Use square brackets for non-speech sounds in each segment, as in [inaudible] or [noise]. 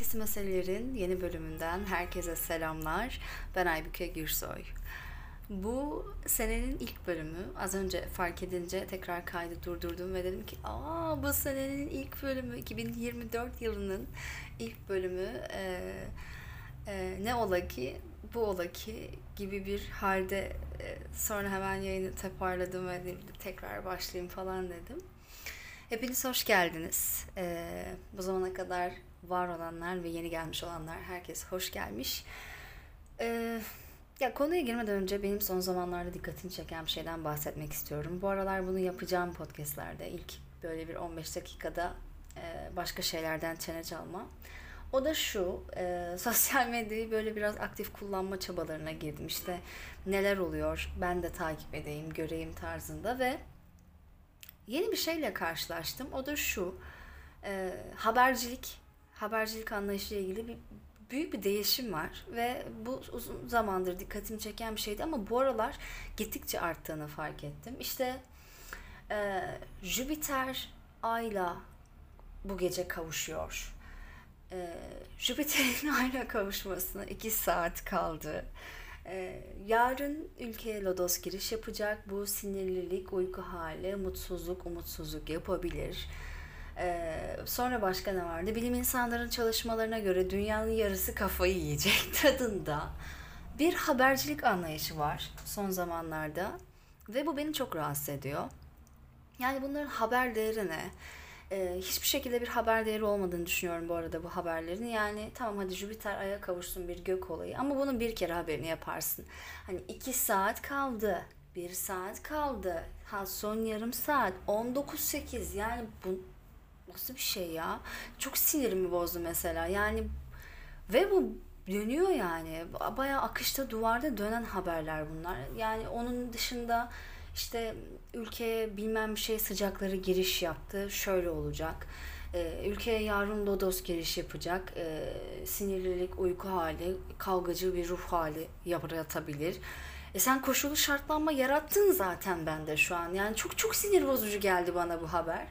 Pazartesi Meselelerin yeni bölümünden herkese selamlar. Ben Aybüke Gürsoy. Bu senenin ilk bölümü. Az önce fark edince tekrar kaydı durdurdum ve dedim ki aa bu senenin ilk bölümü 2024 yılının ilk bölümü ee, e, ne ola ki bu ola ki gibi bir halde e, sonra hemen yayını toparladım ve dedim, tekrar başlayayım falan dedim. Hepiniz hoş geldiniz. Ee, bu zamana kadar var olanlar ve yeni gelmiş olanlar herkes hoş gelmiş. Ee, ya konuya girmeden önce benim son zamanlarda dikkatini çeken bir şeyden bahsetmek istiyorum. Bu aralar bunu yapacağım podcastlerde ilk böyle bir 15 dakikada e, başka şeylerden çene çalma. O da şu, e, [laughs] sosyal medyayı böyle biraz aktif kullanma çabalarına girdim. İşte neler oluyor ben de takip edeyim, göreyim tarzında ve yeni bir şeyle karşılaştım. O da şu, e, habercilik habercilik anlayışıyla ilgili bir büyük bir değişim var ve bu uzun zamandır dikkatimi çeken bir şeydi ama bu aralar gittikçe arttığını fark ettim. İşte e, Jüpiter Ay'la bu gece kavuşuyor. E, Jüpiter'in [laughs] Ay'la kavuşmasına iki saat kaldı. E, yarın ülkeye Lodos giriş yapacak. Bu sinirlilik, uyku hali, mutsuzluk, umutsuzluk yapabilir ee, sonra başka ne vardı? Bilim insanların çalışmalarına göre dünyanın yarısı kafayı yiyecek [laughs] tadında bir habercilik anlayışı var son zamanlarda ve bu beni çok rahatsız ediyor. Yani bunların haber değeri ne? Ee, hiçbir şekilde bir haber değeri olmadığını düşünüyorum bu arada bu haberlerin. Yani tamam hadi Jüpiter aya kavuşsun bir gök olayı ama bunun bir kere haberini yaparsın. Hani iki saat kaldı, bir saat kaldı, ha son yarım saat, 19.8 yani bu nasıl bir şey ya? Çok sinirimi bozdu mesela. Yani ve bu dönüyor yani. Bayağı akışta duvarda dönen haberler bunlar. Yani onun dışında işte ülkeye bilmem bir şey sıcakları giriş yaptı. Şöyle olacak. Ee, ülkeye yarın Lodos giriş yapacak. Ee, sinirlilik, uyku hali, kavgacı bir ruh hali yaratabilir. E sen koşulu şartlanma yarattın zaten bende şu an. Yani çok çok sinir bozucu geldi bana bu haber.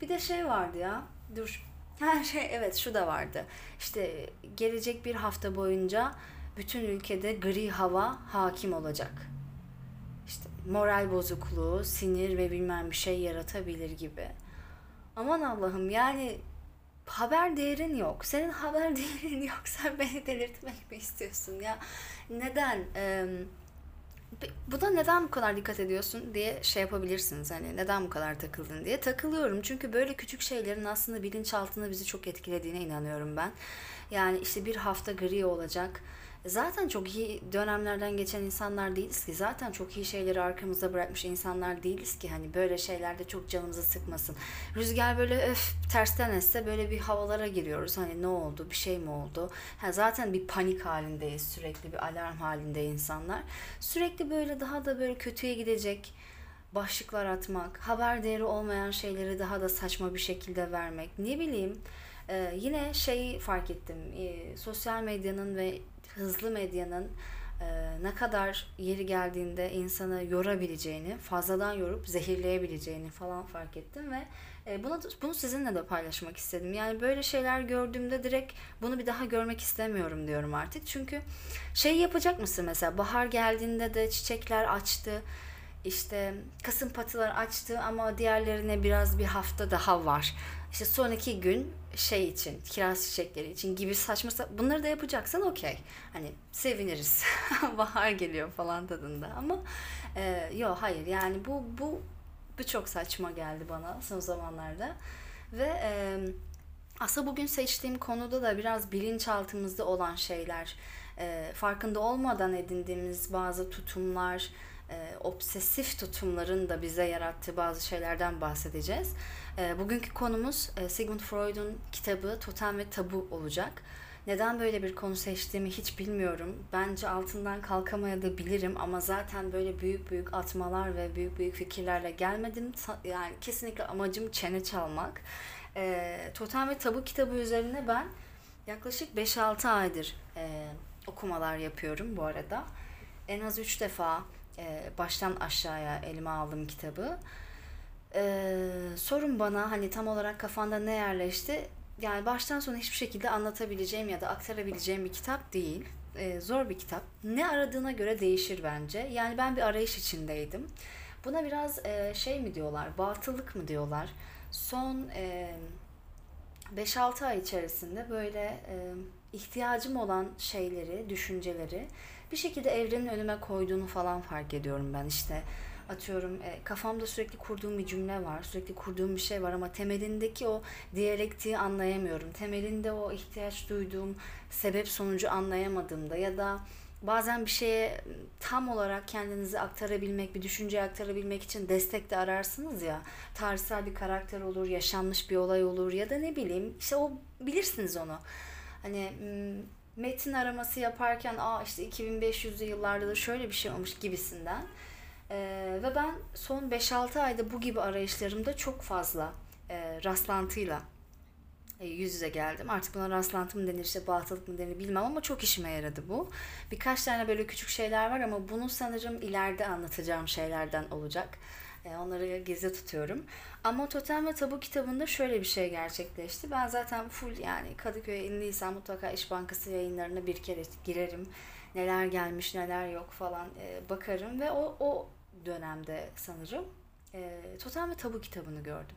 Bir de şey vardı ya. Dur. Her şey evet şu da vardı. İşte gelecek bir hafta boyunca bütün ülkede gri hava hakim olacak. İşte moral bozukluğu, sinir ve bilmem bir şey yaratabilir gibi. Aman Allah'ım yani haber değerin yok. Senin haber [laughs] değerin yok. Sen beni delirtmek mi istiyorsun ya? Neden? Ee, bu da neden bu kadar dikkat ediyorsun diye şey yapabilirsiniz. Hani neden bu kadar takıldın diye. Takılıyorum çünkü böyle küçük şeylerin aslında bilinçaltında bizi çok etkilediğine inanıyorum ben. Yani işte bir hafta gri olacak zaten çok iyi dönemlerden geçen insanlar değiliz ki. Zaten çok iyi şeyleri arkamıza bırakmış insanlar değiliz ki. Hani böyle şeylerde çok canımızı sıkmasın. Rüzgar böyle öf tersten esse böyle bir havalara giriyoruz. Hani ne oldu? Bir şey mi oldu? Ha, zaten bir panik halindeyiz sürekli. Bir alarm halinde insanlar. Sürekli böyle daha da böyle kötüye gidecek başlıklar atmak, haber değeri olmayan şeyleri daha da saçma bir şekilde vermek. Ne bileyim ee, yine şeyi fark ettim. Ee, sosyal medyanın ve hızlı medyanın e, ne kadar yeri geldiğinde insanı yorabileceğini, fazladan yorup zehirleyebileceğini falan fark ettim ve e, bunu bunu sizinle de paylaşmak istedim. Yani böyle şeyler gördüğümde direkt bunu bir daha görmek istemiyorum diyorum artık. Çünkü şey yapacak mısın mesela bahar geldiğinde de çiçekler açtı. İşte kasım patılar açtı ama diğerlerine biraz bir hafta daha var işte sonraki gün şey için, kiraz çiçekleri için gibi saçma bunları da yapacaksan okey. Hani seviniriz. [laughs] Bahar geliyor falan tadında ama e, yok hayır yani bu bu bu çok saçma geldi bana son zamanlarda. Ve e, aslında bugün seçtiğim konuda da biraz bilinçaltımızda olan şeyler, e, farkında olmadan edindiğimiz bazı tutumlar, e, obsesif tutumların da bize yarattığı bazı şeylerden bahsedeceğiz. E, bugünkü konumuz e, Sigmund Freud'un kitabı Totem ve Tabu olacak. Neden böyle bir konu seçtiğimi hiç bilmiyorum. Bence altından kalkamaya da bilirim ama zaten böyle büyük büyük atmalar ve büyük büyük fikirlerle gelmedim. Yani kesinlikle amacım çene çalmak. E, Totem ve Tabu kitabı üzerine ben yaklaşık 5-6 aydır e, okumalar yapıyorum bu arada. En az 3 defa e, baştan aşağıya elime aldım kitabı. E, sorun bana hani tam olarak kafanda ne yerleşti? yani baştan sona hiçbir şekilde anlatabileceğim ya da aktarabileceğim bir kitap değil. Ee, zor bir kitap. Ne aradığına göre değişir bence. Yani ben bir arayış içindeydim. Buna biraz e, şey mi diyorlar, batıllık mı diyorlar. Son e, 5-6 ay içerisinde böyle e, ihtiyacım olan şeyleri, düşünceleri bir şekilde evrenin önüme koyduğunu falan fark ediyorum ben işte atıyorum e, kafamda sürekli kurduğum bir cümle var, sürekli kurduğum bir şey var ama temelindeki o diyalektiği anlayamıyorum. Temelinde o ihtiyaç duyduğum sebep sonucu anlayamadığımda ya da bazen bir şeye tam olarak kendinizi aktarabilmek, bir düşünceyi aktarabilmek için destek de ararsınız ya. Tarihsel bir karakter olur, yaşanmış bir olay olur ya da ne bileyim işte o bilirsiniz onu. Hani metin araması yaparken aa işte 2500'lü yıllarda da şöyle bir şey olmuş gibisinden. Ee, ve ben son 5-6 ayda bu gibi arayışlarımda çok fazla e, rastlantıyla e, yüz yüze geldim. Artık buna rastlantı mı denir işte batılık mı denir bilmem ama çok işime yaradı bu. Birkaç tane böyle küçük şeyler var ama bunu sanırım ileride anlatacağım şeylerden olacak. E, onları gizli tutuyorum. Ama Totem ve Tabu kitabında şöyle bir şey gerçekleşti. Ben zaten full yani Kadıköy'e inliysem mutlaka İş Bankası yayınlarına bir kere girerim. Neler gelmiş neler yok falan e, bakarım ve o, o dönemde sanırım e, Totem ve Tabu kitabını gördüm.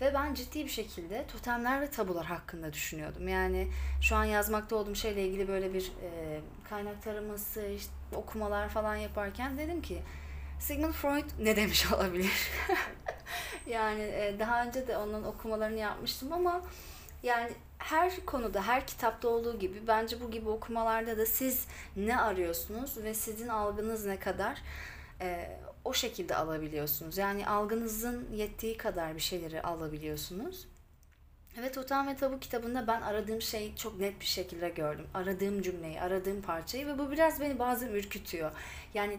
Ve ben ciddi bir şekilde totemler ve tabular hakkında düşünüyordum. Yani şu an yazmakta olduğum şeyle ilgili böyle bir e, kaynak taraması, işte okumalar falan yaparken dedim ki Sigmund Freud ne demiş [laughs] olabilir? [laughs] yani e, daha önce de onun okumalarını yapmıştım ama yani her konuda, her kitapta olduğu gibi bence bu gibi okumalarda da siz ne arıyorsunuz ve sizin algınız ne kadar e, o şekilde alabiliyorsunuz. Yani algınızın yettiği kadar bir şeyleri alabiliyorsunuz. Evet Totem ve Tabu kitabında ben aradığım şeyi çok net bir şekilde gördüm. Aradığım cümleyi, aradığım parçayı ve bu biraz beni bazen ürkütüyor. Yani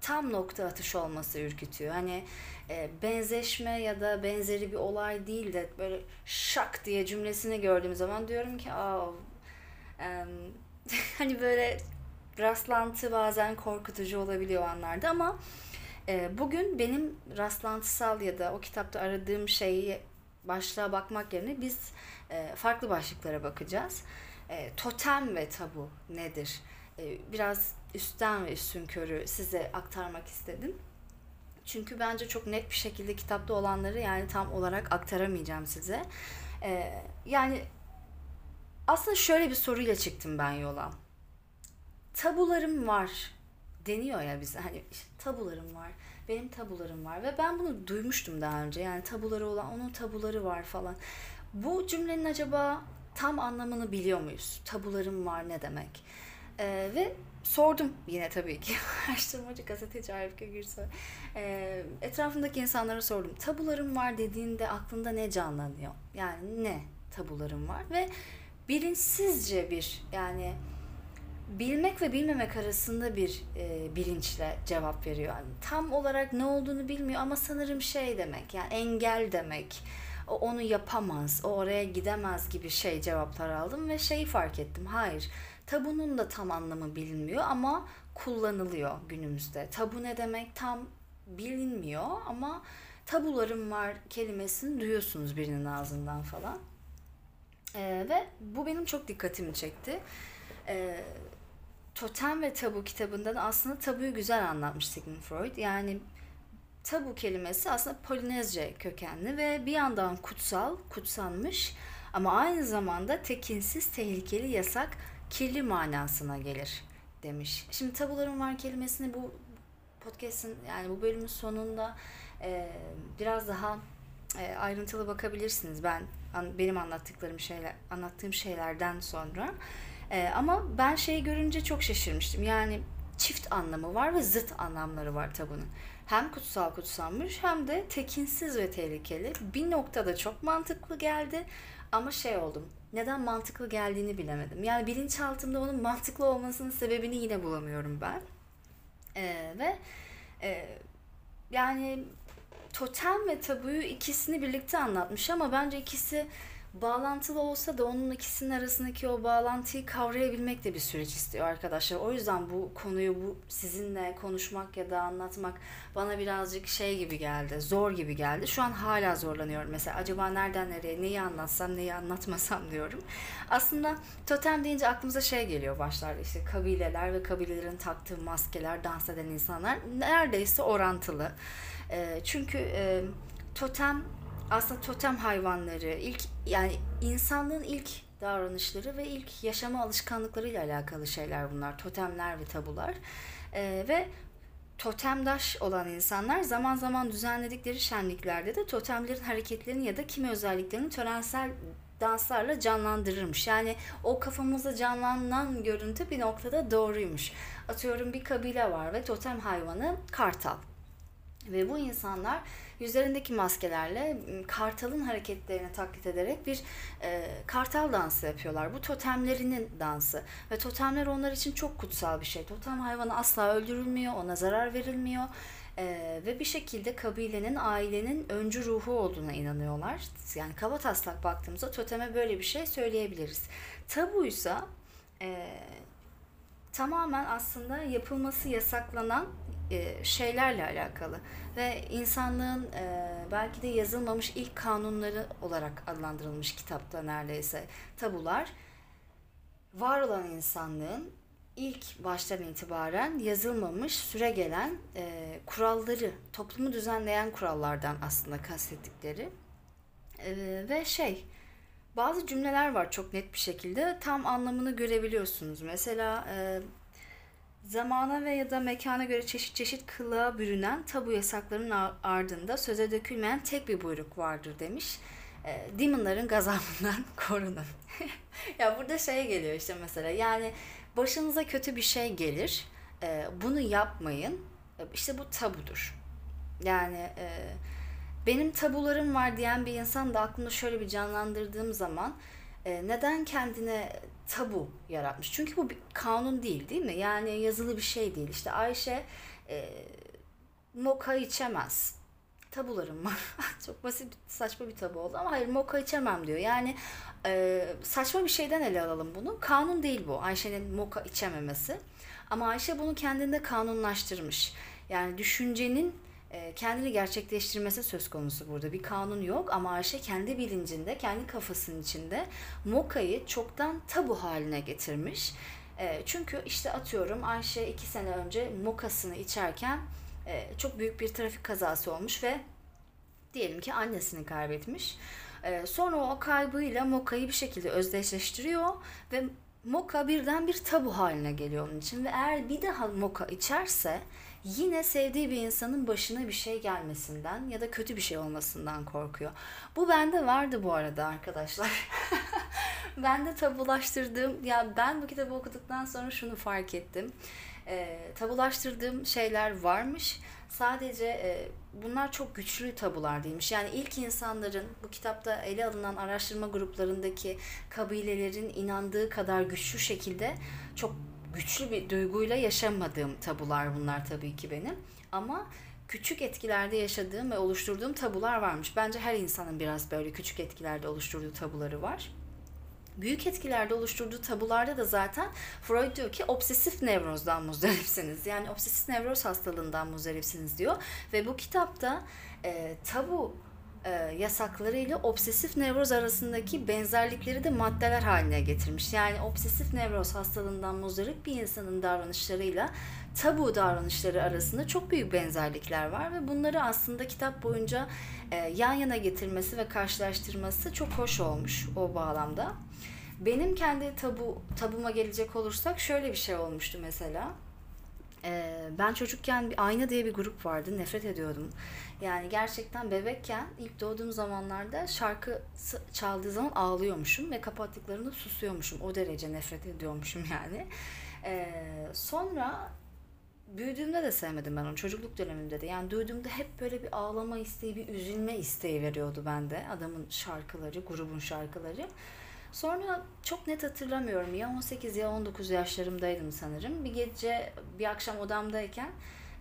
tam nokta atış olması ürkütüyor. Hani e, benzeşme ya da benzeri bir olay değil de böyle şak diye cümlesini gördüğüm zaman diyorum ki aa um, [laughs] hani böyle rastlantı bazen korkutucu olabiliyor anlarda ama e, bugün benim rastlantısal ya da o kitapta aradığım şeyi başlığa bakmak yerine biz e, farklı başlıklara bakacağız. E, totem ve tabu nedir? E, biraz üstten ve üstün körü size aktarmak istedim. Çünkü bence çok net bir şekilde kitapta olanları yani tam olarak aktaramayacağım size. Ee, yani aslında şöyle bir soruyla çıktım ben yola. Tabularım var deniyor ya bize. Hani tabularım var benim tabularım var ve ben bunu duymuştum daha önce. Yani tabuları olan onun tabuları var falan. Bu cümlenin acaba tam anlamını biliyor muyuz? Tabularım var ne demek? Ee, ve sordum yine tabii ki. [laughs] Araştırmacı gazeteci Aybüke Gürsoy. Ee, etrafındaki insanlara sordum. Tabularım var dediğinde aklında ne canlanıyor? Yani ne tabularım var? Ve bilinçsizce bir yani bilmek ve bilmemek arasında bir e, bilinçle cevap veriyor. Yani tam olarak ne olduğunu bilmiyor ama sanırım şey demek yani engel demek. O onu yapamaz, o oraya gidemez gibi şey cevaplar aldım ve şeyi fark ettim. Hayır, tabunun da tam anlamı bilinmiyor ama kullanılıyor günümüzde. Tabu ne demek tam bilinmiyor ama tabularım var kelimesini duyuyorsunuz birinin ağzından falan. Ee, ve bu benim çok dikkatimi çekti. Ee, Totem ve Tabu kitabından aslında tabuyu güzel anlatmış Sigmund Freud. Yani tabu kelimesi aslında Polinezce kökenli ve bir yandan kutsal, kutsanmış ama aynı zamanda tekinsiz, tehlikeli, yasak, kirli manasına gelir demiş. Şimdi tabuların var kelimesini bu podcast'in yani bu bölümün sonunda e, biraz daha e, ayrıntılı bakabilirsiniz. Ben an, benim anlattıklarım şeyler anlattığım şeylerden sonra ee, ama ben şeyi görünce çok şaşırmıştım. Yani çift anlamı var ve zıt anlamları var tabunun. Hem kutsal kutsanmış hem de tekinsiz ve tehlikeli. Bir noktada çok mantıklı geldi ama şey oldum. Neden mantıklı geldiğini bilemedim. Yani bilinçaltımda onun mantıklı olmasının sebebini yine bulamıyorum ben. Ee, ve e, yani totem ve tabuyu ikisini birlikte anlatmış ama bence ikisi bağlantılı olsa da onun ikisinin arasındaki o bağlantıyı kavrayabilmek de bir süreç istiyor arkadaşlar. O yüzden bu konuyu bu sizinle konuşmak ya da anlatmak bana birazcık şey gibi geldi, zor gibi geldi. Şu an hala zorlanıyorum. Mesela acaba nereden nereye neyi anlatsam, neyi anlatmasam [laughs] diyorum. Aslında totem deyince aklımıza şey geliyor başlarda işte kabileler ve kabilelerin taktığı maskeler, dans eden insanlar neredeyse orantılı. Çünkü totem aslında totem hayvanları ilk yani insanlığın ilk davranışları ve ilk yaşama alışkanlıklarıyla alakalı şeyler bunlar. Totemler ve tabular. Ee, ve totemdaş olan insanlar zaman zaman düzenledikleri şenliklerde de totemlerin hareketlerini ya da kimi özelliklerini törensel danslarla canlandırırmış. Yani o kafamızda canlanan görüntü bir noktada doğruymuş. Atıyorum bir kabile var ve totem hayvanı kartal. Ve bu insanlar yüzlerindeki maskelerle kartalın hareketlerini taklit ederek bir e, kartal dansı yapıyorlar. Bu totemlerinin dansı ve totemler onlar için çok kutsal bir şey. Totem hayvanı asla öldürülmüyor, ona zarar verilmiyor. Ee, ve bir şekilde kabilenin, ailenin öncü ruhu olduğuna inanıyorlar. Yani kaba taslak baktığımızda toteme böyle bir şey söyleyebiliriz. Tabuysa e, tamamen aslında yapılması yasaklanan şeylerle alakalı ve insanlığın e, belki de yazılmamış ilk kanunları olarak adlandırılmış kitapta neredeyse tabular. Var olan insanlığın ilk baştan itibaren yazılmamış süre gelen e, kuralları toplumu düzenleyen kurallardan aslında kastettikleri. Ve şey bazı cümleler var çok net bir şekilde. Tam anlamını görebiliyorsunuz. Mesela Zamana ve ya da mekana göre çeşit çeşit kılığa bürünen tabu yasaklarının ardında söze dökülmeyen tek bir buyruk vardır demiş. E, demonların gazabından [laughs] korunun. [laughs] ya burada şey geliyor işte mesela yani başınıza kötü bir şey gelir. E, bunu yapmayın. E, işte bu tabudur. Yani e, benim tabularım var diyen bir insan da aklımda şöyle bir canlandırdığım zaman e, neden kendine tabu yaratmış? Çünkü bu bir kanun değil değil mi? Yani yazılı bir şey değil. İşte Ayşe e, moka içemez. Tabularım var. [laughs] Çok basit saçma bir tabu oldu ama hayır moka içemem diyor. Yani e, saçma bir şeyden ele alalım bunu. Kanun değil bu. Ayşe'nin moka içememesi. Ama Ayşe bunu kendinde kanunlaştırmış. Yani düşüncenin kendini gerçekleştirmesi söz konusu burada. Bir kanun yok ama Ayşe kendi bilincinde, kendi kafasının içinde Moka'yı çoktan tabu haline getirmiş. E, çünkü işte atıyorum Ayşe iki sene önce Moka'sını içerken e, çok büyük bir trafik kazası olmuş ve diyelim ki annesini kaybetmiş. Sonra o kaybıyla Moka'yı bir şekilde özdeşleştiriyor ve Moka birden bir tabu haline geliyor onun için ve eğer bir daha Moka içerse yine sevdiği bir insanın başına bir şey gelmesinden ya da kötü bir şey olmasından korkuyor. Bu bende vardı bu arada arkadaşlar. [laughs] ben de tabulaştırdığım, ya ben bu kitabı okuduktan sonra şunu fark ettim. E, tabulaştırdığım şeyler varmış. Sadece e, bunlar çok güçlü tabular değilmiş. Yani ilk insanların bu kitapta ele alınan araştırma gruplarındaki kabilelerin inandığı kadar güçlü şekilde çok güçlü bir duyguyla yaşamadığım tabular bunlar tabii ki benim. Ama küçük etkilerde yaşadığım ve oluşturduğum tabular varmış. Bence her insanın biraz böyle küçük etkilerde oluşturduğu tabuları var. Büyük etkilerde oluşturduğu tabularda da zaten Freud diyor ki obsesif nevrozdan muzdaripsiniz. Yani obsesif nevroz hastalığından muzdaripsiniz diyor. Ve bu kitapta e, tabu e, yasakları ile obsesif nevroz arasındaki benzerlikleri de maddeler haline getirmiş. Yani obsesif nevroz hastalığından muzdarip bir insanın davranışlarıyla tabu davranışları arasında çok büyük benzerlikler var ve bunları aslında kitap boyunca e, yan yana getirmesi ve karşılaştırması çok hoş olmuş o bağlamda. Benim kendi tabu tabuma gelecek olursak şöyle bir şey olmuştu mesela. Ee, ben çocukken bir Ayna diye bir grup vardı. Nefret ediyordum. Yani gerçekten bebekken ilk doğduğum zamanlarda şarkı çaldığı zaman ağlıyormuşum ve kapattıklarında susuyormuşum. O derece nefret ediyormuşum yani. Ee, sonra büyüdüğümde de sevmedim ben onu. Çocukluk dönemimde de. Yani duyduğumda hep böyle bir ağlama isteği, bir üzülme isteği veriyordu bende. Adamın şarkıları, grubun şarkıları. Sonra çok net hatırlamıyorum ya 18 ya 19 yaşlarımdaydım sanırım. Bir gece bir akşam odamdayken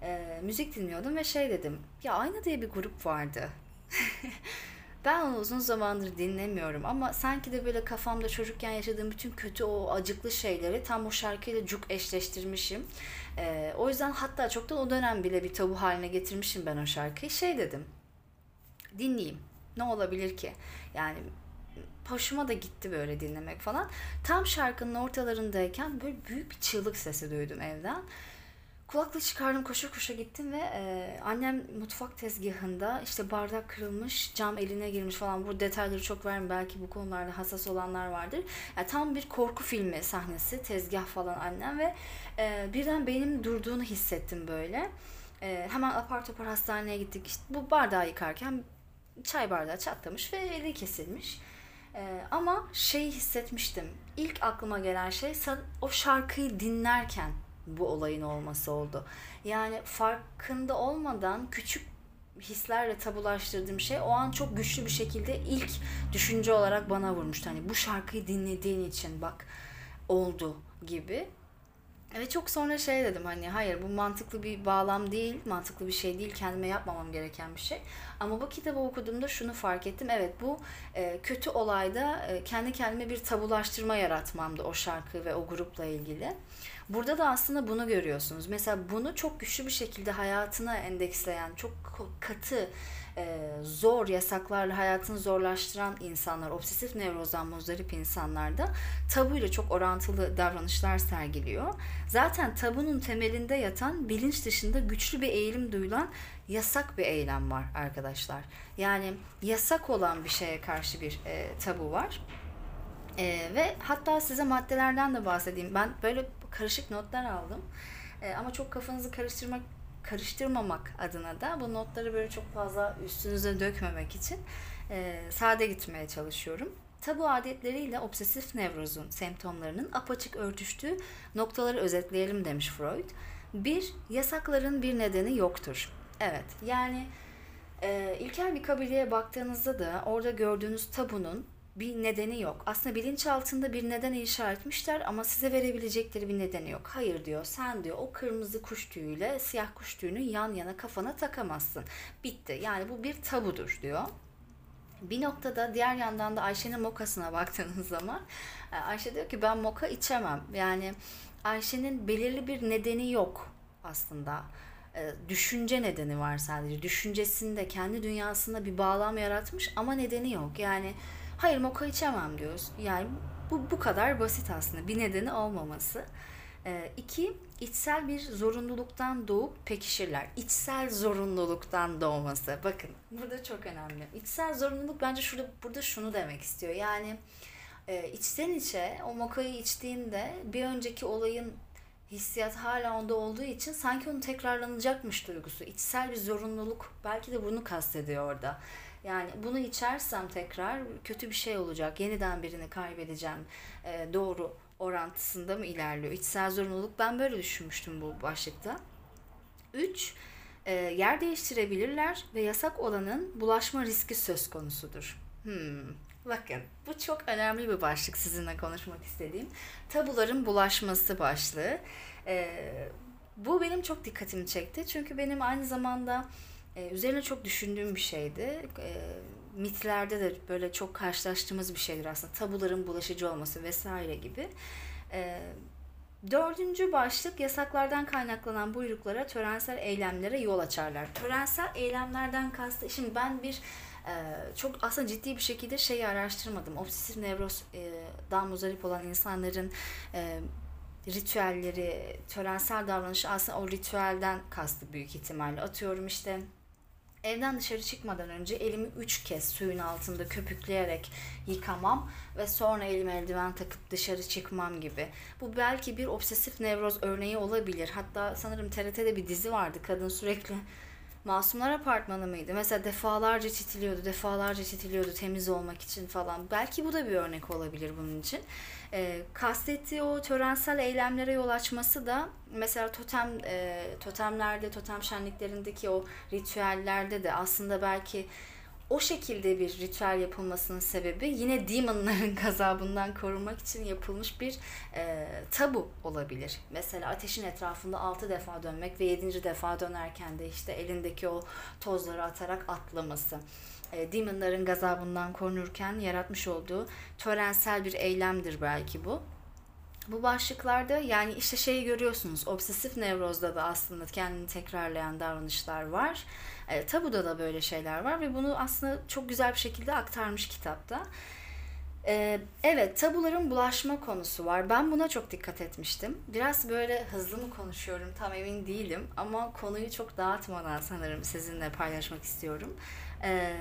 e, müzik dinliyordum ve şey dedim. Ya Ayna diye bir grup vardı. [laughs] Ben onu uzun zamandır dinlemiyorum ama sanki de böyle kafamda çocukken yaşadığım bütün kötü o acıklı şeyleri tam o şarkıyla cuk eşleştirmişim. Ee, o yüzden hatta çoktan o dönem bile bir tabu haline getirmişim ben o şarkıyı. Şey dedim, dinleyeyim. Ne olabilir ki? Yani hoşuma da gitti böyle dinlemek falan. Tam şarkının ortalarındayken böyle büyük bir çığlık sesi duydum evden. Kulaklığı çıkardım koşa koşa gittim ve e, annem mutfak tezgahında işte bardak kırılmış, cam eline girmiş falan. Bu detayları çok vermem belki bu konularda hassas olanlar vardır. Yani tam bir korku filmi sahnesi, tezgah falan annem ve e, birden benim durduğunu hissettim böyle. E, hemen apar topar hastaneye gittik. İşte bu bardağı yıkarken çay bardağı çatlamış ve eli kesilmiş. Ee, ama şeyi hissetmiştim. İlk aklıma gelen şey o şarkıyı dinlerken bu olayın olması oldu. Yani farkında olmadan küçük hislerle tabulaştırdığım şey o an çok güçlü bir şekilde ilk düşünce olarak bana vurmuştu. Hani bu şarkıyı dinlediğin için bak oldu gibi. Ve çok sonra şey dedim hani hayır bu mantıklı bir bağlam değil, mantıklı bir şey değil, kendime yapmamam gereken bir şey. Ama bu kitabı okuduğumda şunu fark ettim. Evet bu e, kötü olayda e, kendi kendime bir tabulaştırma yaratmamdı o şarkı ve o grupla ilgili. Burada da aslında bunu görüyorsunuz. Mesela bunu çok güçlü bir şekilde hayatına endeksleyen, çok katı, e, zor yasaklarla hayatını zorlaştıran insanlar, obsesif nevrozdan muzdarip insanlar da tabuyla çok orantılı davranışlar sergiliyor. Zaten tabunun temelinde yatan bilinç dışında güçlü bir eğilim duyulan yasak bir eylem var arkadaşlar. Yani yasak olan bir şeye karşı bir e, tabu var. E, ve hatta size maddelerden de bahsedeyim. Ben böyle karışık notlar aldım. E, ama çok kafanızı karıştırmak karıştırmamak adına da bu notları böyle çok fazla üstünüze dökmemek için e, sade gitmeye çalışıyorum. Tabu adetleriyle obsesif nevrozun semptomlarının apaçık örtüştüğü noktaları özetleyelim demiş Freud. Bir, yasakların bir nedeni yoktur. Evet, yani e, ilkel bir kabileye baktığınızda da orada gördüğünüz tabunun bir nedeni yok. Aslında bilinçaltında bir neden inşa etmişler ama size verebilecekleri bir nedeni yok. Hayır diyor sen diyor o kırmızı kuş tüyüyle siyah kuş tüyünü yan yana kafana takamazsın. Bitti. Yani bu bir tabudur diyor. Bir noktada diğer yandan da Ayşe'nin mokasına [laughs] baktığınız zaman e, Ayşe diyor ki ben moka içemem. Yani Ayşe'nin belirli bir nedeni yok aslında. E, düşünce nedeni var sadece. Düşüncesinde, kendi dünyasında bir bağlam yaratmış ama nedeni yok. Yani Hayır moka içemem diyoruz. Yani bu, bu kadar basit aslında. Bir nedeni olmaması. E, iki, içsel bir zorunluluktan doğup pekişirler. İçsel zorunluluktan doğması. Bakın burada çok önemli. İçsel zorunluluk bence şurada burada şunu demek istiyor. Yani e, içten içe o mokayı içtiğinde bir önceki olayın hissiyat hala onda olduğu için sanki onu tekrarlanacakmış duygusu. İçsel bir zorunluluk belki de bunu kastediyor orada. Yani bunu içersem tekrar kötü bir şey olacak. Yeniden birini kaybedeceğim. E, doğru orantısında mı ilerliyor? İçsel zorunluluk ben böyle düşünmüştüm bu başlıkta. 3. E, yer değiştirebilirler ve yasak olanın bulaşma riski söz konusudur. Hmm. Bakın bu çok önemli bir başlık sizinle konuşmak istediğim. Tabuların bulaşması başlığı. Ee, bu benim çok dikkatimi çekti. Çünkü benim aynı zamanda e, üzerine çok düşündüğüm bir şeydi. E, mitlerde de böyle çok karşılaştığımız bir şeydir aslında. Tabuların bulaşıcı olması vesaire gibi. E, dördüncü başlık yasaklardan kaynaklanan buyruklara, törensel eylemlere yol açarlar. Törensel eylemlerden kastı, şimdi ben bir e, çok aslında ciddi bir şekilde şeyi araştırmadım. Obsesif nevrozdan e, muzdarip olan insanların e, ritüelleri, törensel davranışı aslında o ritüelden kastı büyük ihtimalle. Atıyorum işte Evden dışarı çıkmadan önce elimi üç kez suyun altında köpükleyerek yıkamam ve sonra elime eldiven takıp dışarı çıkmam gibi. Bu belki bir obsesif nevroz örneği olabilir. Hatta sanırım TRT'de bir dizi vardı. Kadın sürekli Masumlar Apartmanı mıydı? Mesela defalarca çitiliyordu, defalarca çitiliyordu temiz olmak için falan. Belki bu da bir örnek olabilir bunun için. E, kastettiği o törensel eylemlere yol açması da mesela totem e, totemlerde, totem şenliklerindeki o ritüellerde de aslında belki o şekilde bir ritüel yapılmasının sebebi yine demonların [laughs] gazabından korunmak için yapılmış bir e, tabu olabilir. Mesela ateşin etrafında altı defa dönmek ve yedinci defa dönerken de işte elindeki o tozları atarak atlaması. E, demonların gazabından korunurken yaratmış olduğu törensel bir eylemdir belki bu. Bu başlıklarda yani işte şeyi görüyorsunuz obsesif nevrozda da aslında kendini tekrarlayan davranışlar var. E, tabuda da böyle şeyler var ve bunu aslında çok güzel bir şekilde aktarmış kitapta. E, evet tabuların bulaşma konusu var. Ben buna çok dikkat etmiştim. Biraz böyle hızlı mı konuşuyorum tam emin değilim ama konuyu çok dağıtmadan sanırım sizinle paylaşmak istiyorum. E,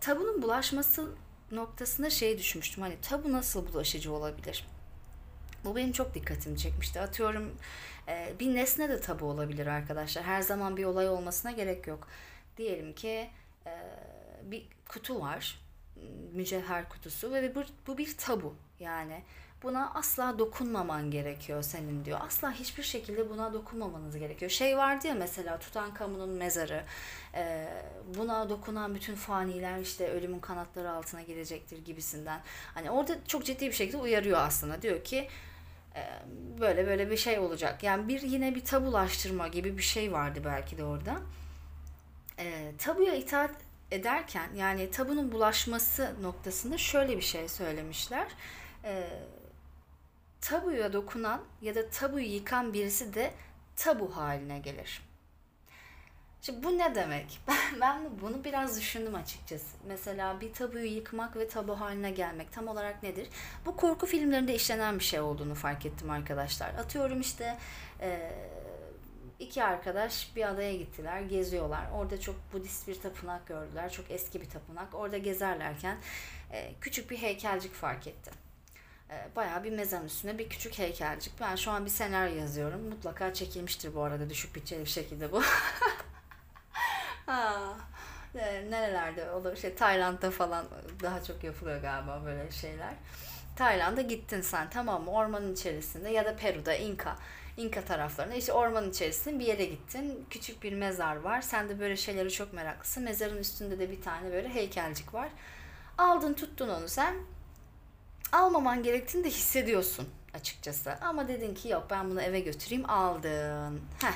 tabunun bulaşması noktasında şey düşmüştüm. Hani tabu nasıl bulaşıcı olabilir? Bu benim çok dikkatimi çekmişti. Atıyorum e, bir nesne de tabu olabilir arkadaşlar. Her zaman bir olay olmasına gerek yok. Diyelim ki e, bir kutu var. Mücevher kutusu ve bu, bu bir tabu. Yani buna asla dokunmaman gerekiyor senin diyor. Asla hiçbir şekilde buna dokunmamanız gerekiyor. Şey vardı ya mesela Tutankamon'un mezarı. E, buna dokunan bütün faniler işte ölümün kanatları altına gelecektir gibisinden. Hani orada çok ciddi bir şekilde uyarıyor aslında. Diyor ki böyle böyle bir şey olacak. Yani bir yine bir tabulaştırma gibi bir şey vardı belki de orada. E, tabuya itaat ederken yani tabunun bulaşması noktasında şöyle bir şey söylemişler. E, tabuya dokunan ya da tabuyu yıkan birisi de tabu haline gelir. Şimdi bu ne demek? [laughs] Ben, bunu biraz düşündüm açıkçası. Mesela bir tabuyu yıkmak ve tabu haline gelmek tam olarak nedir? Bu korku filmlerinde işlenen bir şey olduğunu fark ettim arkadaşlar. Atıyorum işte iki arkadaş bir adaya gittiler, geziyorlar. Orada çok Budist bir tapınak gördüler. Çok eski bir tapınak. Orada gezerlerken küçük bir heykelcik fark ettim bayağı bir mezan üstüne bir küçük heykelcik. Ben şu an bir senaryo yazıyorum. Mutlaka çekilmiştir bu arada düşük bütçeli bir şekilde bu. [laughs] Ha. Nerelerde olur? Şey Tayland'da falan daha çok yapılıyor galiba böyle şeyler. Tayland'a gittin sen tamam mı? Ormanın içerisinde ya da Peru'da İnka. İnka taraflarında işte ormanın içerisinde bir yere gittin. Küçük bir mezar var. Sen de böyle şeyleri çok meraklısın. Mezarın üstünde de bir tane böyle heykelcik var. Aldın tuttun onu sen. Almaman gerektiğini de hissediyorsun açıkçası. Ama dedin ki yok ben bunu eve götüreyim aldın. Heh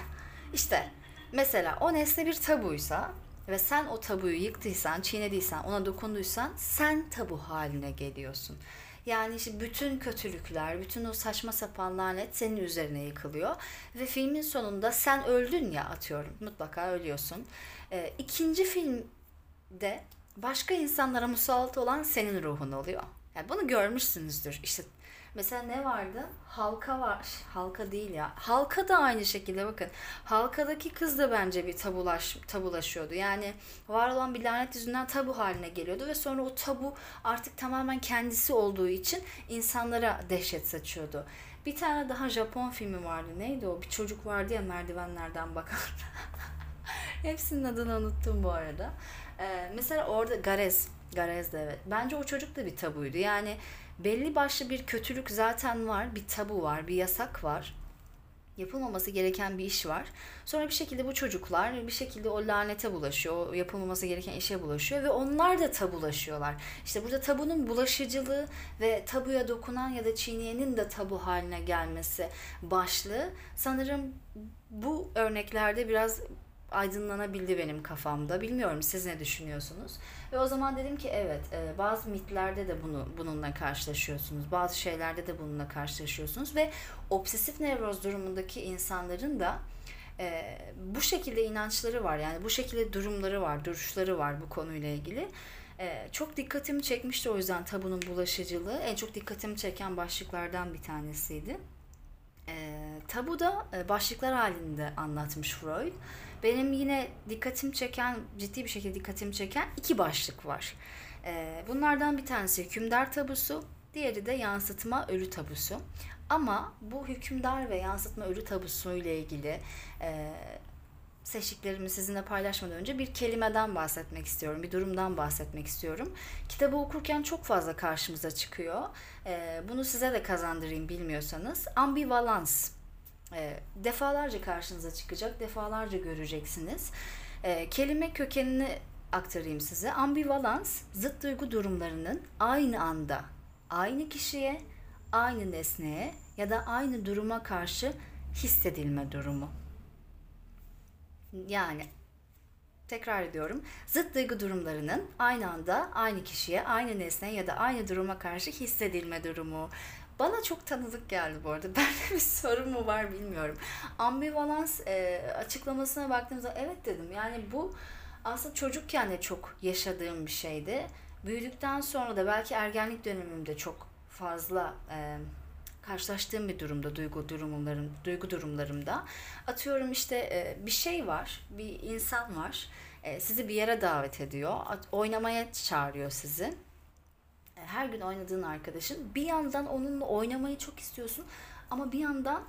işte Mesela o nesne bir tabuysa ve sen o tabuyu yıktıysan, çiğnediysen, ona dokunduysan sen tabu haline geliyorsun. Yani işte bütün kötülükler, bütün o saçma sapan lanet senin üzerine yıkılıyor. Ve filmin sonunda sen öldün ya atıyorum. Mutlaka ölüyorsun. Ee, ikinci filmde başka insanlara musallat olan senin ruhun oluyor. Yani bunu görmüşsünüzdür. İşte Mesela ne vardı? Halka var. Halka değil ya. Halka da aynı şekilde bakın. Halkadaki kız da bence bir tabulaş, tabulaşıyordu. Yani var olan bir lanet yüzünden tabu haline geliyordu ve sonra o tabu artık tamamen kendisi olduğu için insanlara dehşet saçıyordu. Bir tane daha Japon filmi vardı. Neydi o? Bir çocuk vardı ya merdivenlerden bakan. [laughs] Hepsinin adını unuttum bu arada. Ee, mesela orada Garez. Garez de evet. Bence o çocuk da bir tabuydu. Yani belli başlı bir kötülük zaten var, bir tabu var, bir yasak var. Yapılmaması gereken bir iş var. Sonra bir şekilde bu çocuklar bir şekilde o lanete bulaşıyor, o yapılmaması gereken işe bulaşıyor ve onlar da tabulaşıyorlar. İşte burada tabunun bulaşıcılığı ve tabuya dokunan ya da çiğneyenin de tabu haline gelmesi başlığı sanırım bu örneklerde biraz aydınlanabildi benim kafamda. Bilmiyorum siz ne düşünüyorsunuz? Ve o zaman dedim ki evet e, bazı mitlerde de bunu bununla karşılaşıyorsunuz. Bazı şeylerde de bununla karşılaşıyorsunuz ve obsesif nevroz durumundaki insanların da e, bu şekilde inançları var. Yani bu şekilde durumları var, duruşları var bu konuyla ilgili. E, çok dikkatimi çekmişti o yüzden tabunun bulaşıcılığı. En çok dikkatimi çeken başlıklardan bir tanesiydi. E, tabu da e, başlıklar halinde anlatmış Freud. Benim yine dikkatimi çeken, ciddi bir şekilde dikkatimi çeken iki başlık var. E, bunlardan bir tanesi hükümdar tabusu, diğeri de yansıtma ölü tabusu. Ama bu hükümdar ve yansıtma ölü tabusu ile ilgili e, seçtiklerimi sizinle paylaşmadan önce bir kelimeden bahsetmek istiyorum, bir durumdan bahsetmek istiyorum. Kitabı okurken çok fazla karşımıza çıkıyor. E, bunu size de kazandırayım bilmiyorsanız. Ambivalans. E, defalarca karşınıza çıkacak, defalarca göreceksiniz. E, kelime kökenini aktarayım size. Ambivalans zıt duygu durumlarının aynı anda aynı kişiye, aynı nesneye ya da aynı duruma karşı hissedilme durumu. Yani tekrar ediyorum. Zıt duygu durumlarının aynı anda aynı kişiye, aynı nesneye ya da aynı duruma karşı hissedilme durumu. Bana çok tanıdık geldi bu arada. [laughs] Bende bir sorun mu var bilmiyorum. Ambivalans e, açıklamasına baktığımızda evet dedim. Yani bu aslında çocukken de çok yaşadığım bir şeydi. Büyüdükten sonra da belki ergenlik dönemimde çok fazla e, karşılaştığım bir durumda duygu durumlarım duygu durumlarımda atıyorum işte e, bir şey var bir insan var e, sizi bir yere davet ediyor oynamaya çağırıyor sizi her gün oynadığın arkadaşın bir yandan onunla oynamayı çok istiyorsun ama bir yandan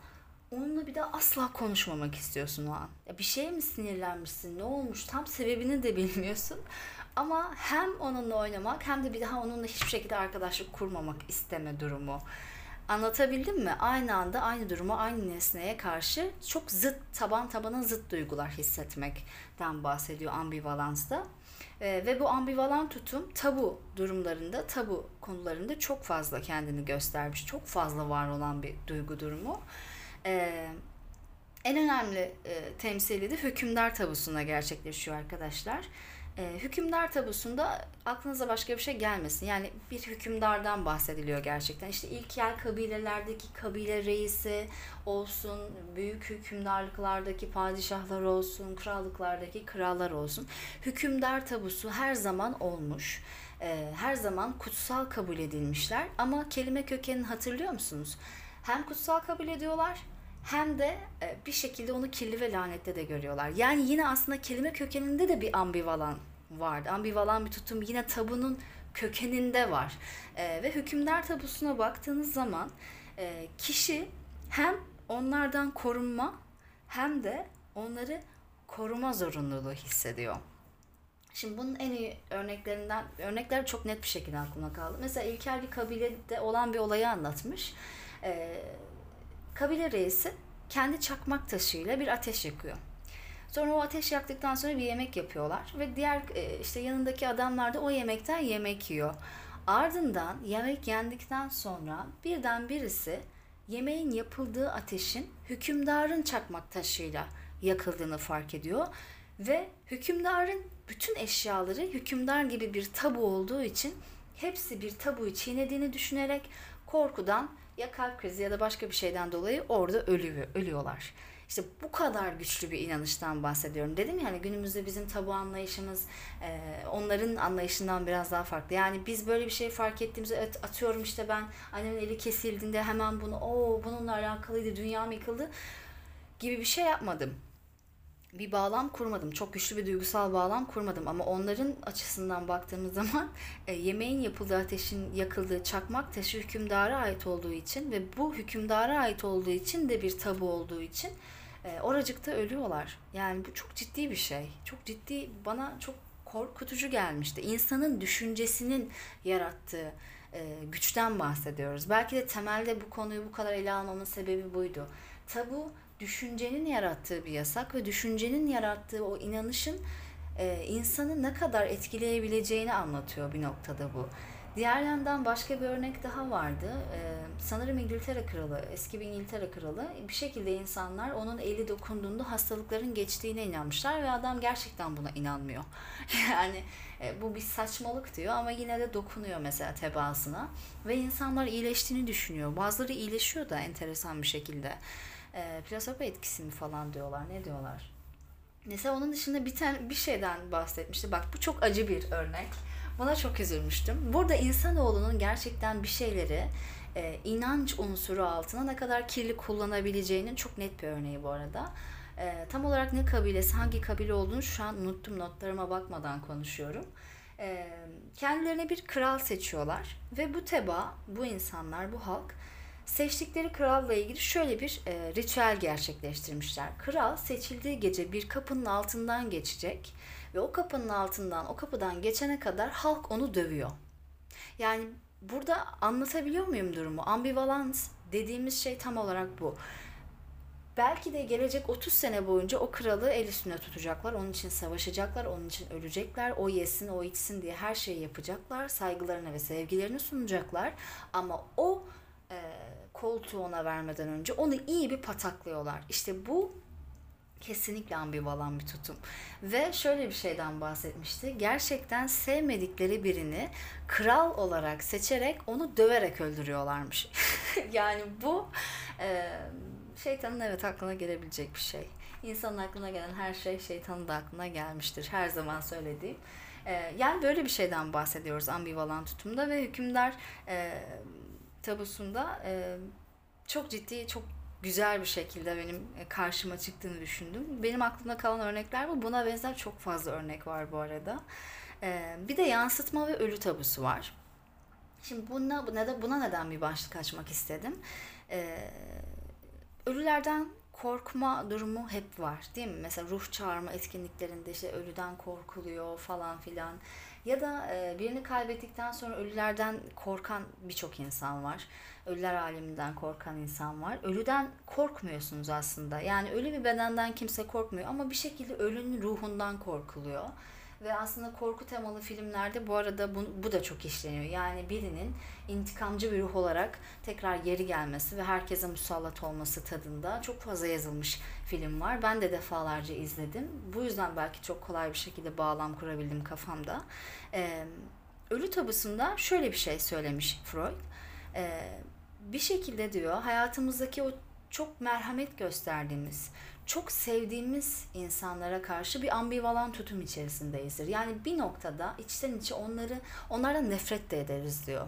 onunla bir daha asla konuşmamak istiyorsun o an. Ya bir şeye mi sinirlenmişsin? Ne olmuş? Tam sebebini de [laughs] bilmiyorsun. Ama hem onunla oynamak hem de bir daha onunla hiçbir şekilde arkadaşlık kurmamak isteme durumu. Anlatabildim mi? Aynı anda aynı duruma, aynı nesneye karşı çok zıt, taban tabana zıt duygular hissetmekten bahsediyor ambivalansta. Ee, ve bu ambivalan tutum tabu durumlarında, tabu konularında çok fazla kendini göstermiş. Çok fazla var olan bir duygu durumu. Ee, en önemli e, temsili de hükümdar tabusuna gerçekleşiyor arkadaşlar. E, hükümdar tabusunda aklınıza başka bir şey gelmesin. Yani bir hükümdardan bahsediliyor gerçekten. İşte ilkel kabilelerdeki kabile reisi olsun, büyük hükümdarlıklardaki padişahlar olsun, krallıklardaki krallar olsun. Hükümdar tabusu her zaman olmuş. E, her zaman kutsal kabul edilmişler. Ama kelime kökenini hatırlıyor musunuz? Hem kutsal kabul ediyorlar hem de e, bir şekilde onu kirli ve lanette de görüyorlar. Yani yine aslında kelime kökeninde de bir ambivalan vardı. Ambivalan bir tutum yine tabunun kökeninde var. E, ve hükümdar tabusuna baktığınız zaman e, kişi hem onlardan korunma hem de onları koruma zorunluluğu hissediyor. Şimdi bunun en iyi örneklerinden, örnekler çok net bir şekilde aklıma kaldı. Mesela ilkel bir kabilede olan bir olayı anlatmış. Ee, kabile reisi kendi çakmak taşıyla bir ateş yakıyor. Sonra o ateş yaktıktan sonra bir yemek yapıyorlar ve diğer e, işte yanındaki adamlar da o yemekten yemek yiyor. Ardından yemek yendikten sonra birden birisi yemeğin yapıldığı ateşin hükümdarın çakmak taşıyla yakıldığını fark ediyor ve hükümdarın bütün eşyaları hükümdar gibi bir tabu olduğu için hepsi bir tabuyu çiğnediğini düşünerek korkudan ya kalp krizi ya da başka bir şeyden dolayı orada ölüyor, ölüyorlar. İşte bu kadar güçlü bir inanıştan bahsediyorum. Dedim ya hani günümüzde bizim tabu anlayışımız e, onların anlayışından biraz daha farklı. Yani biz böyle bir şey fark ettiğimizde atıyorum işte ben annemin eli kesildiğinde hemen bunu o bununla alakalıydı dünyam yıkıldı gibi bir şey yapmadım bir bağlam kurmadım. Çok güçlü bir duygusal bağlam kurmadım ama onların açısından baktığımız [laughs] zaman e, yemeğin yapıldığı ateşin yakıldığı çakmak taşı hükümdara ait olduğu için ve bu hükümdara ait olduğu için de bir tabu olduğu için e, oracıkta ölüyorlar. Yani bu çok ciddi bir şey. Çok ciddi bana çok korkutucu gelmişti. İnsanın düşüncesinin yarattığı e, güçten bahsediyoruz. Belki de temelde bu konuyu bu kadar ele almamın sebebi buydu. Tabu düşüncenin yarattığı bir yasak ve düşüncenin yarattığı o inanışın e, insanı ne kadar etkileyebileceğini anlatıyor bir noktada bu. Diğer yandan başka bir örnek daha vardı. Ee, sanırım İngiltere Kralı, eski bir İngiltere Kralı bir şekilde insanlar onun eli dokunduğunda hastalıkların geçtiğine inanmışlar ve adam gerçekten buna inanmıyor. [laughs] yani e, bu bir saçmalık diyor ama yine de dokunuyor mesela tebaasına ve insanlar iyileştiğini düşünüyor. Bazıları iyileşiyor da enteresan bir şekilde. E, plasebo etkisi mi falan diyorlar. Ne diyorlar? Mesela onun dışında bir tane bir şeyden bahsetmişti. Bak bu çok acı bir örnek Buna çok üzülmüştüm. Burada insanoğlunun gerçekten bir şeyleri e, inanç unsuru altına ne kadar kirli kullanabileceğinin çok net bir örneği bu arada. E, tam olarak ne kabilesi, hangi kabile olduğunu şu an unuttum notlarıma bakmadan konuşuyorum. E, kendilerine bir kral seçiyorlar ve bu teba, bu insanlar, bu halk seçtikleri kralla ilgili şöyle bir e, ritüel gerçekleştirmişler. Kral seçildiği gece bir kapının altından geçecek ve o kapının altından o kapıdan geçene kadar halk onu dövüyor. Yani burada anlatabiliyor muyum durumu? Ambivalans dediğimiz şey tam olarak bu. belki de gelecek 30 sene boyunca o kralı el üstünde tutacaklar. Onun için savaşacaklar, onun için ölecekler. O yesin, o içsin diye her şeyi yapacaklar. Saygılarını ve sevgilerini sunacaklar. Ama o e, koltuğu ona vermeden önce onu iyi bir pataklıyorlar. İşte bu kesinlikle ambivalan bir tutum. Ve şöyle bir şeyden bahsetmişti. Gerçekten sevmedikleri birini kral olarak seçerek onu döverek öldürüyorlarmış. [laughs] yani bu e, şeytanın evet aklına gelebilecek bir şey. İnsanın aklına gelen her şey şeytanın da aklına gelmiştir. Her zaman söylediğim. E, yani böyle bir şeyden bahsediyoruz ambivalan tutumda ve hükümdar e, tabusunda e, çok ciddi, çok güzel bir şekilde benim karşıma çıktığını düşündüm. Benim aklımda kalan örnekler bu. Buna benzer çok fazla örnek var bu arada. E, bir de yansıtma ve ölü tabusu var. Şimdi buna, buna, buna neden bir başlık açmak istedim? E, ölülerden korkma durumu hep var değil mi? Mesela ruh çağırma etkinliklerinde işte ölüden korkuluyor falan filan. Ya da birini kaybettikten sonra ölülerden korkan birçok insan var ölüler aleminden korkan insan var. Ölüden korkmuyorsunuz aslında. Yani ölü bir bedenden kimse korkmuyor ama bir şekilde ölünün ruhundan korkuluyor. Ve aslında korku temalı filmlerde bu arada bu, bu da çok işleniyor. Yani birinin intikamcı bir ruh olarak tekrar geri gelmesi ve herkese musallat olması tadında çok fazla yazılmış film var. Ben de defalarca izledim. Bu yüzden belki çok kolay bir şekilde bağlam kurabildim kafamda. Ee, Ölü tabusunda şöyle bir şey söylemiş Freud. Ee, bir şekilde diyor hayatımızdaki o çok merhamet gösterdiğimiz, çok sevdiğimiz insanlara karşı bir ambivalan tutum içerisindeyizdir. Yani bir noktada içten içe onları onlardan nefret de ederiz diyor.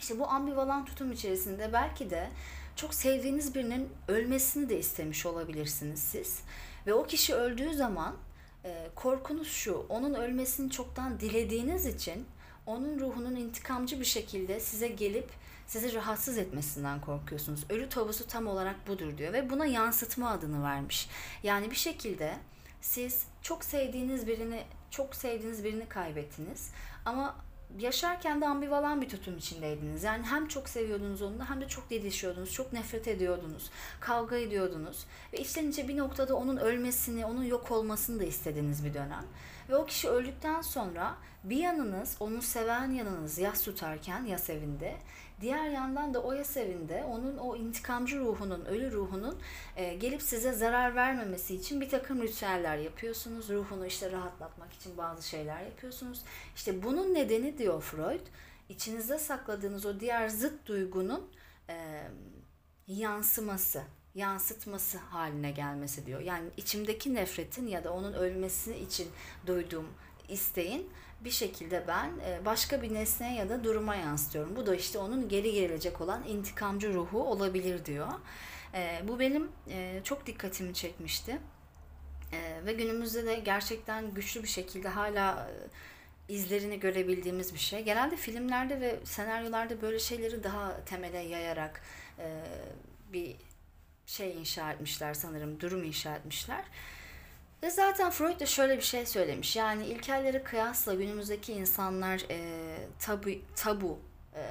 İşte bu ambivalan tutum içerisinde belki de çok sevdiğiniz birinin ölmesini de istemiş olabilirsiniz siz. Ve o kişi öldüğü zaman e, korkunuz şu, onun ölmesini çoktan dilediğiniz için onun ruhunun intikamcı bir şekilde size gelip sizi rahatsız etmesinden korkuyorsunuz. Ölü tavusu tam olarak budur diyor ve buna yansıtma adını vermiş. Yani bir şekilde siz çok sevdiğiniz birini çok sevdiğiniz birini kaybettiniz ama yaşarken de ambivalan bir tutum içindeydiniz. Yani hem çok seviyordunuz onu hem de çok didişiyordunuz, çok nefret ediyordunuz, kavga ediyordunuz ve içten içe bir noktada onun ölmesini, onun yok olmasını da istediğiniz bir dönem. Ve o kişi öldükten sonra bir yanınız, onu seven yanınız yas tutarken yas evinde, Diğer yandan da o yas evinde onun o intikamcı ruhunun, ölü ruhunun e, gelip size zarar vermemesi için bir takım ritüeller yapıyorsunuz. Ruhunu işte rahatlatmak için bazı şeyler yapıyorsunuz. İşte bunun nedeni diyor Freud, içinizde sakladığınız o diğer zıt duygunun e, yansıması yansıtması haline gelmesi diyor. Yani içimdeki nefretin ya da onun ölmesi için duyduğum isteğin bir şekilde ben e, başka bir nesneye ya da duruma yansıtıyorum. Bu da işte onun geri gelecek olan intikamcı ruhu olabilir diyor. E, bu benim e, çok dikkatimi çekmişti. Ve günümüzde de gerçekten güçlü bir şekilde hala izlerini görebildiğimiz bir şey. Genelde filmlerde ve senaryolarda böyle şeyleri daha temele yayarak bir şey inşa etmişler sanırım, durum inşa etmişler. Ve zaten Freud da şöyle bir şey söylemiş. Yani ilkelleri kıyasla günümüzdeki insanlar e, tabu, tabu e,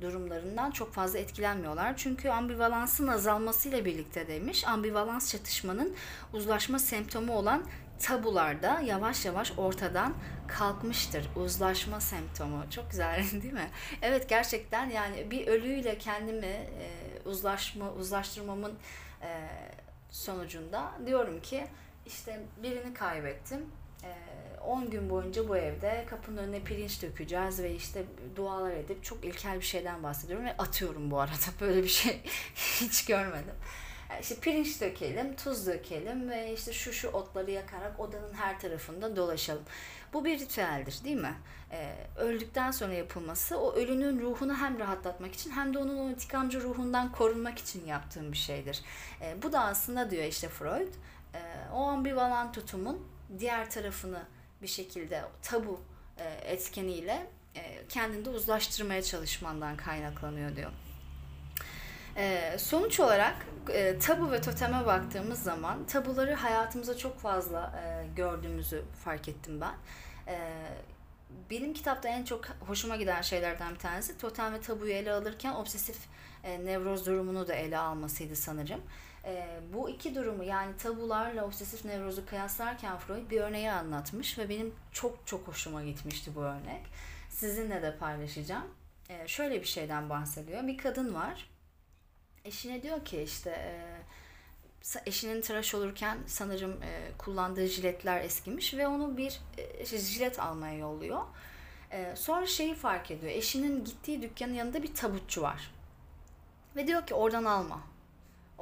durumlarından çok fazla etkilenmiyorlar. Çünkü ambivalansın azalmasıyla birlikte demiş, ambivalans çatışmanın uzlaşma semptomu olan tabularda yavaş yavaş ortadan kalkmıştır. Uzlaşma semptomu. Çok güzel [laughs] değil mi? Evet gerçekten yani bir ölüyle kendimi e, uzlaşma uzlaştırmamın e, sonucunda diyorum ki işte birini kaybettim. 10 ee, gün boyunca bu evde kapının önüne pirinç dökeceğiz ve işte dualar edip çok ilkel bir şeyden bahsediyorum ve atıyorum bu arada [laughs] böyle bir şey [laughs] hiç görmedim. Yani işte pirinç dökelim, tuz dökelim ve işte şu şu otları yakarak odanın her tarafında dolaşalım. Bu bir ritüeldir değil mi? Ee, öldükten sonra yapılması o ölünün ruhunu hem rahatlatmak için hem de onun o intikamcı ruhundan korunmak için yaptığım bir şeydir. Ee, bu da aslında diyor işte Freud e, o ambivalan tutumun diğer tarafını bir şekilde tabu e, etkeniyle e, kendinde uzlaştırmaya çalışmandan kaynaklanıyor diyor. E, sonuç olarak e, tabu ve toteme baktığımız zaman tabuları hayatımıza çok fazla e, gördüğümüzü fark ettim ben. E, benim kitapta en çok hoşuma giden şeylerden bir tanesi totem ve tabuyu ele alırken obsesif e, nevroz durumunu da ele almasıydı sanırım. E, bu iki durumu yani tabularla obsesif nevrozu kıyaslarken Freud bir örneği anlatmış ve benim çok çok hoşuma gitmişti bu örnek. Sizinle de paylaşacağım. E, şöyle bir şeyden bahsediyor. Bir kadın var. Eşine diyor ki işte e, eşinin tıraş olurken sanırım e, kullandığı jiletler eskimiş ve onu bir e, jilet almaya yolluyor. E, sonra şeyi fark ediyor. Eşinin gittiği dükkanın yanında bir tabutçu var. Ve diyor ki oradan alma.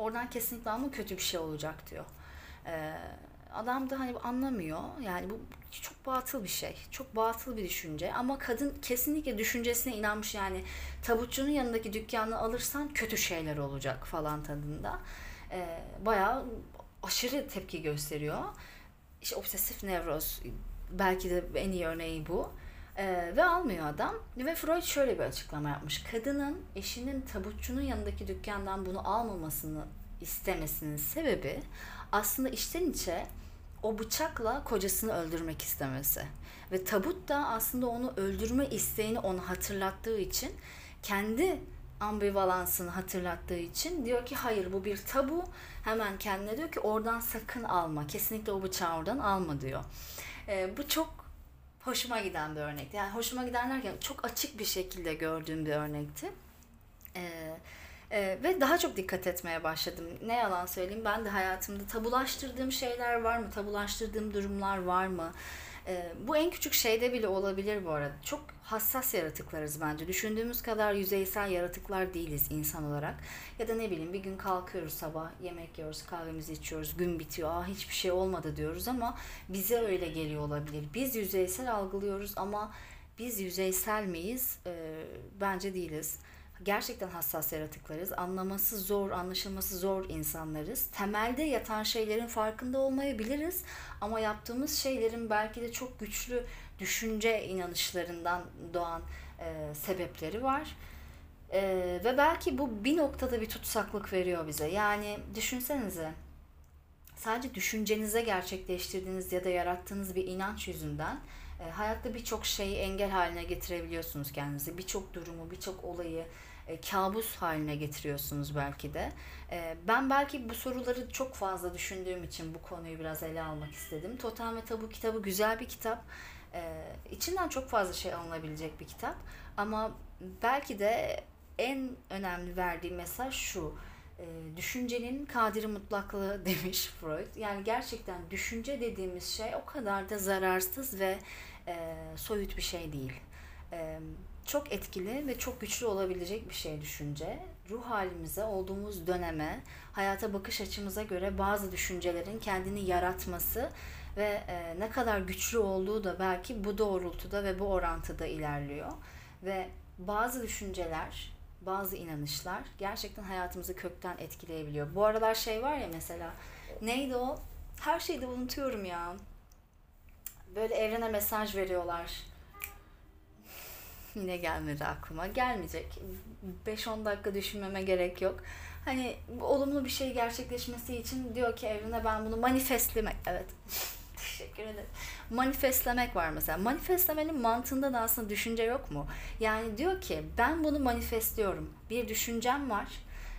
Oradan kesinlikle alma kötü bir şey olacak diyor. E, adam da hani anlamıyor. Yani bu çok batıl bir şey. Çok batıl bir düşünce. Ama kadın kesinlikle düşüncesine inanmış. Yani tabutçunun yanındaki dükkanı alırsan kötü şeyler olacak falan tadında. E, bayağı aşırı tepki gösteriyor. İşte obsesif nevroz belki de en iyi örneği bu. Ee, ve almıyor adam. Ve Freud şöyle bir açıklama yapmış. Kadının eşinin tabutçunun yanındaki dükkandan bunu almamasını istemesinin sebebi aslında içten içe o bıçakla kocasını öldürmek istemesi. Ve tabut da aslında onu öldürme isteğini onu hatırlattığı için kendi ambivalansını hatırlattığı için diyor ki hayır bu bir tabu. Hemen kendine diyor ki oradan sakın alma. Kesinlikle o bıçağı oradan alma diyor. Ee, bu çok hoşuma giden bir örnekti. Yani hoşuma giden derken çok açık bir şekilde gördüğüm bir örnekti. Ee, e, ve daha çok dikkat etmeye başladım. Ne yalan söyleyeyim ben de hayatımda tabulaştırdığım şeyler var mı? Tabulaştırdığım durumlar var mı? Ee, bu en küçük şeyde bile olabilir bu arada. Çok hassas yaratıklarız bence. Düşündüğümüz kadar yüzeysel yaratıklar değiliz insan olarak. Ya da ne bileyim bir gün kalkıyoruz sabah, yemek yiyoruz, kahvemizi içiyoruz, gün bitiyor. Aa hiçbir şey olmadı diyoruz ama bize öyle geliyor olabilir. Biz yüzeysel algılıyoruz ama biz yüzeysel miyiz? Ee, bence değiliz gerçekten hassas yaratıklarız. Anlaması zor, anlaşılması zor insanlarız. Temelde yatan şeylerin farkında olmayabiliriz ama yaptığımız şeylerin belki de çok güçlü düşünce inanışlarından doğan e, sebepleri var. E, ve belki bu bir noktada bir tutsaklık veriyor bize. Yani düşünsenize sadece düşüncenize gerçekleştirdiğiniz ya da yarattığınız bir inanç yüzünden e, hayatta birçok şeyi engel haline getirebiliyorsunuz kendinizi. Birçok durumu, birçok olayı e, kabus haline getiriyorsunuz belki de. E, ben belki bu soruları çok fazla düşündüğüm için bu konuyu biraz ele almak istedim. Totem ve Tabu kitabı güzel bir kitap. E, içinden çok fazla şey alınabilecek bir kitap. Ama belki de en önemli verdiği mesaj şu. E, düşüncenin kadiri mutlaklığı [laughs] demiş Freud. Yani gerçekten düşünce dediğimiz şey o kadar da zararsız ve soyut bir şey değil. E, çok etkili ve çok güçlü olabilecek bir şey düşünce. Ruh halimize, olduğumuz döneme, hayata bakış açımıza göre bazı düşüncelerin kendini yaratması ve e, ne kadar güçlü olduğu da belki bu doğrultuda ve bu orantıda ilerliyor. Ve bazı düşünceler, bazı inanışlar gerçekten hayatımızı kökten etkileyebiliyor. Bu aralar şey var ya mesela neydi o? Her şeyi de unutuyorum ya. Böyle evrene mesaj veriyorlar Yine gelmedi aklıma. Gelmeyecek. 5-10 dakika düşünmeme gerek yok. Hani olumlu bir şey gerçekleşmesi için diyor ki evrene ben bunu manifestlemek. Evet. [laughs] Teşekkür ederim. Manifestlemek var mesela. Manifestlemenin mantığında da aslında düşünce yok mu? Yani diyor ki ben bunu manifestliyorum. Bir düşüncem var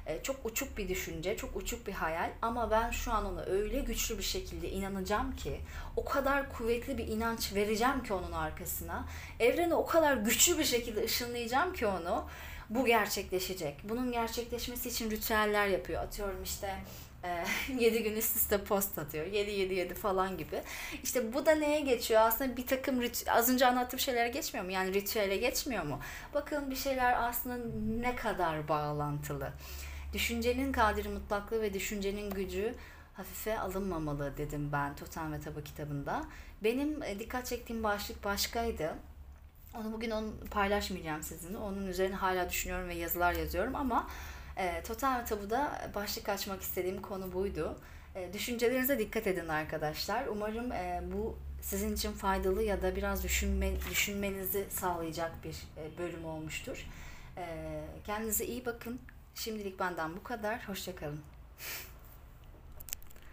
e, çok uçuk bir düşünce, çok uçuk bir hayal ama ben şu an ona öyle güçlü bir şekilde inanacağım ki, o kadar kuvvetli bir inanç vereceğim ki onun arkasına, evrene o kadar güçlü bir şekilde ışınlayacağım ki onu, bu gerçekleşecek. Bunun gerçekleşmesi için ritüeller yapıyor. Atıyorum işte 7 e, [laughs] gün üst üste post atıyor. 7 7 7 falan gibi. İşte bu da neye geçiyor? Aslında bir takım az önce anlattığım şeylere geçmiyor mu? Yani ritüele geçmiyor mu? Bakın bir şeyler aslında ne kadar bağlantılı. Düşüncenin kadiri mutlaklığı ve düşüncenin gücü hafife alınmamalı dedim ben Totem ve Taba kitabında. Benim e, dikkat çektiğim başlık başkaydı. Onu bugün onu paylaşmayacağım sizinle. Onun üzerine hala düşünüyorum ve yazılar yazıyorum ama e, Totem ve Tabu'da başlık açmak istediğim konu buydu. E, düşüncelerinize dikkat edin arkadaşlar. Umarım e, bu sizin için faydalı ya da biraz düşünme, düşünmenizi sağlayacak bir e, bölüm olmuştur. E, kendinize iyi bakın. Şimdilik benden bu kadar. Hoşçakalın.